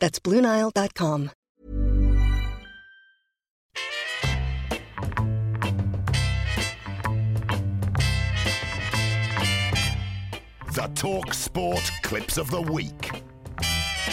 That's BlueNile.com. The Talk Sport Clips of the Week.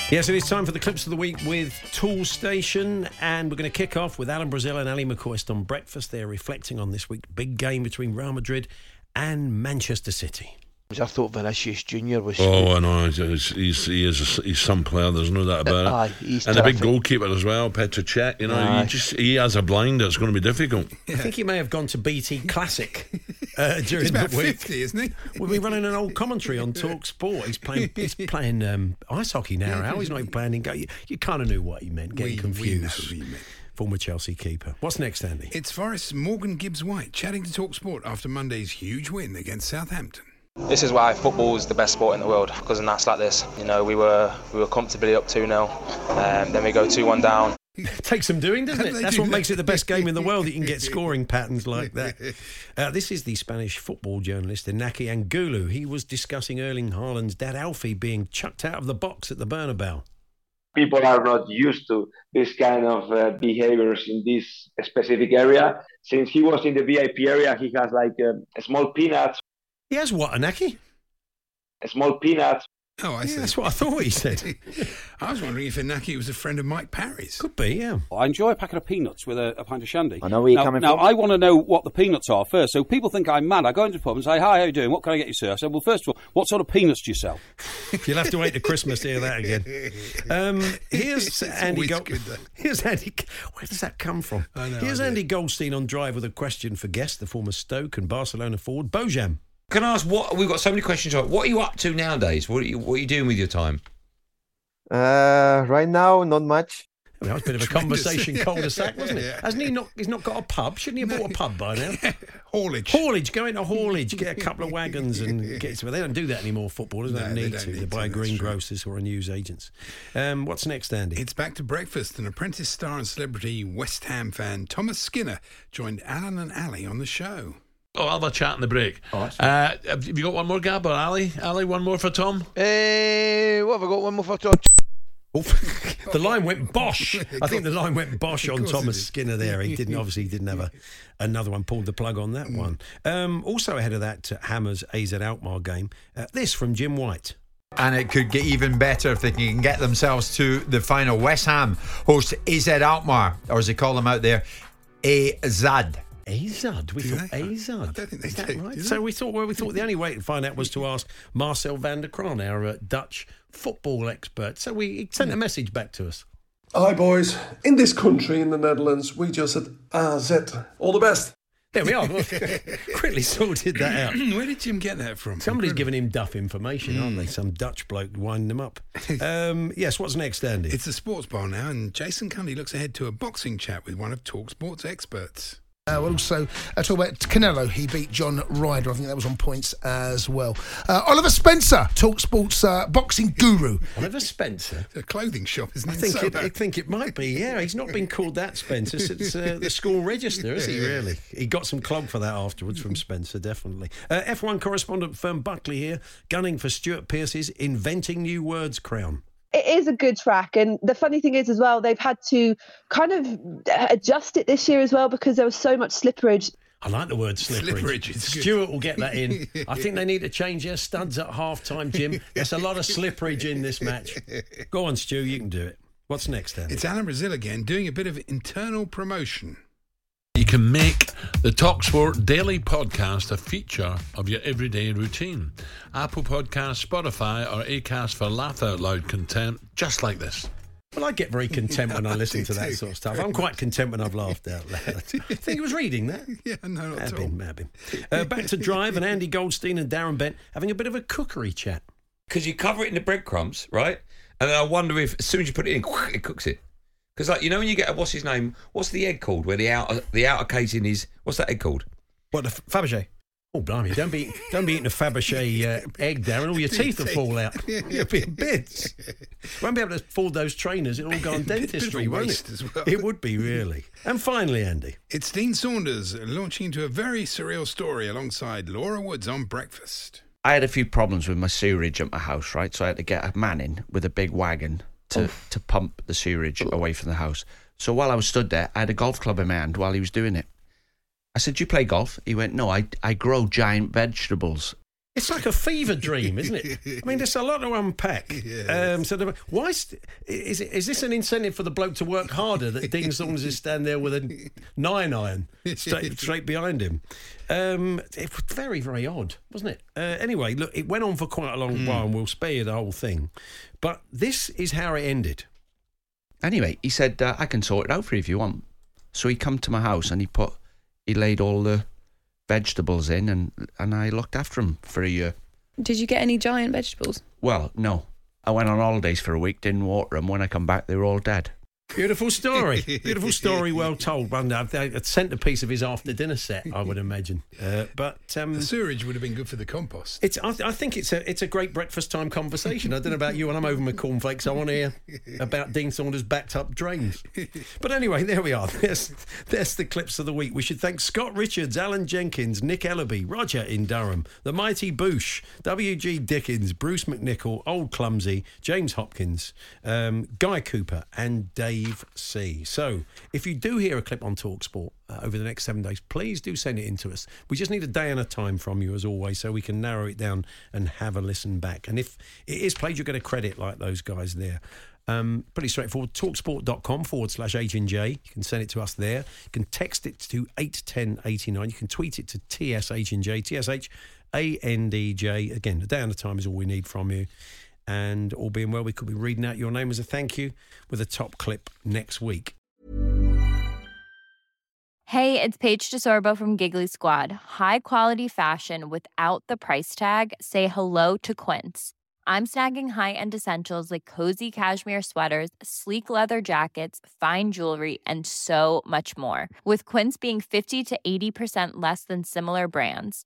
Yes, it is time for the clips of the week with Tool Station, and we're going to kick off with Alan Brazil and Ali McCoist on breakfast. They're reflecting on this week's big game between Real Madrid and Manchester City. I thought Vinicius Junior was. Oh, I know. He's, he's, he is he's some player. There's no doubt about it. Aye, he's and a big goalkeeper as well, Petr Cech. You know, Aye. he just he has a blinder. It's going to be difficult. I think he may have gone to BT Classic uh, during He's about the week. 50, isn't he? We'll be running an old commentary on Talk Sport. He's playing. He's playing um, ice hockey now. How He's not even playing in. Go- you you kind of knew what he meant. Getting We- we confused. know what he meant. Former Chelsea keeper. What's next, Andy? It's Forest's Morgan Gibbs White chatting to Talk Sport after Monday's huge win against Southampton. This is why football is the best sport in the world because of nights like this. You know, we were we were comfortably up 2 0, um, then we go 2 1 down. Takes some doing, doesn't it? That's what makes it the best game in the world. That you can get scoring patterns like that. Uh, this is the Spanish football journalist Inaki Angulo. He was discussing Erling Haaland's dad Alfie being chucked out of the box at the Bernabeu. people are not used to this kind of uh, behaviors in this specific area. Since he was in the VIP area, he has like um, a small peanuts, He has what, Inaki? a small peanuts. Oh, I Yeah, that's what I thought he said. I was wondering if Inaki was a friend of Mike Parry's. Could be, yeah. I enjoy a packet of peanuts with a, a pint of shandy. I know where you're now, coming now, from. I want to know what the peanuts are first. So people think I'm mad. I go into the pub and say, "Hi, how are you doing? What can I get you, sir?" I said, "Well, first of all, what sort of peanuts do you sell?" You'll have to wait to Christmas to hear that again. Um, here's It's Andy. always Gold- here's Andy. Where does that come from? I know, here's I. Andy Goldstein on drive with a question for guest, the former Stoke and Barcelona forward Bojan. Can I ask what we've got so many questions on? What are you up to nowadays? What are you what are you doing with your time? Uh, right now, not much. I mean, that was a bit of a conversation Yeah, cul-de-sac, wasn't it? Hasn't he not? He's not got a pub. Shouldn't he have bought a pub by now? Haulage. Haulage, go into haulage, get a couple of wagons and get to They don't do that anymore, footballers. They No, don't they need don't to. need They to, buy that's greengrocers or news agents. Um, what's next, Andy? It's back to breakfast. An apprentice star and celebrity West Ham fan Thomas Skinner joined Alan and Ali on the show. Oh, I'll have a chat in the break. Oh, uh, have you got one more, Gab or Ali? Ali, one more for Tom? Eh, what have I got? One more for Tom. Oh, the line went bosh. I think the line went bosh on Thomas. Skinner there. He didn't obviously he didn't have a, another one. Pulled the plug on that Mm. one. Um, also ahead of that uh, Hammers AZ Alkmaar game. Uh, this from Jim White. And it could get even better if they can get themselves to the final. West Ham host AZ Alkmaar, or as they call them out there, AZad. Azad. We Do thought they? Azad. I don't think they Is that do, right? do they? So we thought. Well, we thought the only way to find out was to ask Marcel van der Kraan, our uh, Dutch football expert. So we he sent a message back to us. Hi, boys. In this country, in the Netherlands, we just said AZ. All the best. There we are. Quickly sorted that out. Where did Jim get that from? Somebody's Incredible. giving him duff information, aren't they? Some Dutch bloke winding him up. Um, yes, what's next, Andy? It's the sports bar now, and Jason Cundy looks ahead to a boxing chat with one of Talk Sports experts. Uh, we'll also uh, talk about Canelo. He beat John Ryder. I think that was on points as well. Uh, Oliver Spencer, Talk Sports uh, boxing guru. Oliver Spencer. A clothing shop, isn't it? I think, So it, I think it might be. Yeah, he's not been called that Spencer since uh, the school register, has he? Really? He got some clog for that afterwards from Spencer, definitely. Uh, F1 correspondent Fern Buckley here, gunning for Stuart Pearce's inventing new words crown. It is a good track and the funny thing is as well they've had to kind of adjust it this year as well because there was so much slipperage I like the word slippery. Slipperage. Stuart will get that in. I think they need to change their studs at half time, Jim. There's a lot of slipperage in this match. Go on, Stu, you can do it. What's next, then? It's Alan Brazil again doing a bit of internal promotion. You can make the Talksport Daily Podcast a feature of your everyday routine. Apple Podcasts, Spotify, or Acast for laugh out loud content, just like this. Well, I get very content when I listen to that sort of stuff. I'm quite content when I've laughed out loud. I think he was reading that. Yeah, no, not at all. him. Uh, back to Drive and Andy Goldstein and Darren Bent having a bit of a cookery chat. Because you cover it in the breadcrumbs, right? And then I wonder if as soon as you put it in, it cooks it. Because like you know when you get a what's his name? What's the egg called? Where the outer the outer casing is what's that egg called? What the Fabergé? Oh, blimey! Don't be don't be eating a Fabergé uh, egg, Darren. All your teeth will fall out. You'll be in bits. Won't be able to afford those trainers. It'll all go on Bit- bit of a dentistry, won't waste it? as well. It would be really. And finally, Andy. It's Dean Saunders launching into a very surreal story alongside Laura Woods on Breakfast. I had a few problems with my sewerage at my house, right? So I had to get a man in with a big wagon to, to pump the sewerage away from the house. So while I was stood there, I had a golf club in my hand while he was doing it. I said, Do you play golf? He went, No, I, I grow giant vegetables. It's like a fever dream, isn't it? I mean, there's a lot to unpack. Um, so, the, why st- is it, is this an incentive for the bloke to work harder that Dean Saunders is standing there with a nine iron straight, straight behind him? Um, it was very, very odd, wasn't it? Uh, anyway, look, it went on for quite a long while, and we'll spare you the whole thing. But this is how it ended. Anyway, he said, uh, I can sort it out for you if you want. So he come to my house and he put, he laid all the vegetables in and, and I looked after him for a year. Did you get any giant vegetables? Well, no. I went on holidays for a week, didn't water them. When I come back, they were all dead. Beautiful story. Beautiful story, well told. One a centerpiece of his after dinner set, I would imagine. Uh, but um, The sewerage would have been good for the compost. It's. I, th- I think it's a. It's a great breakfast time conversation. I don't know about you, and I'm over my cornflakes. I want to hear about Dean Saunders' backed up drains. But anyway, there we are. There's, there's the clips of the week. We should thank Scott Richards, Alan Jenkins, Nick Ellaby, Roger in Durham, the mighty Boosh, W.G. Dickens, Bruce McNichol, Old Clumsy, James Hopkins, um, Guy Cooper, and Dave C. So, if you do hear a clip on Talksport uh, over the next seven days, please do send it in to us. We just need a day and a time from you, as always, so we can narrow it down and have a listen back. And if it is played, you'll get a credit like those guys there. Um, pretty straightforward. Talksport.com forward slash H and J. You can send it to us there. You can text it to 81089. You can tweet it to TSH and J. TSH ANDJ. Again, a day and a time is all we need from you. And all being well, we could be reading out your name as a thank you with a top clip next week. Hey, it's Paige DeSorbo from Giggly Squad. High quality fashion without the price tag. Say hello to Quince. I'm snagging high-end essentials like cozy cashmere sweaters, sleek leather jackets, fine jewelry, and so much more. With Quince being 50 to 80% less than similar brands.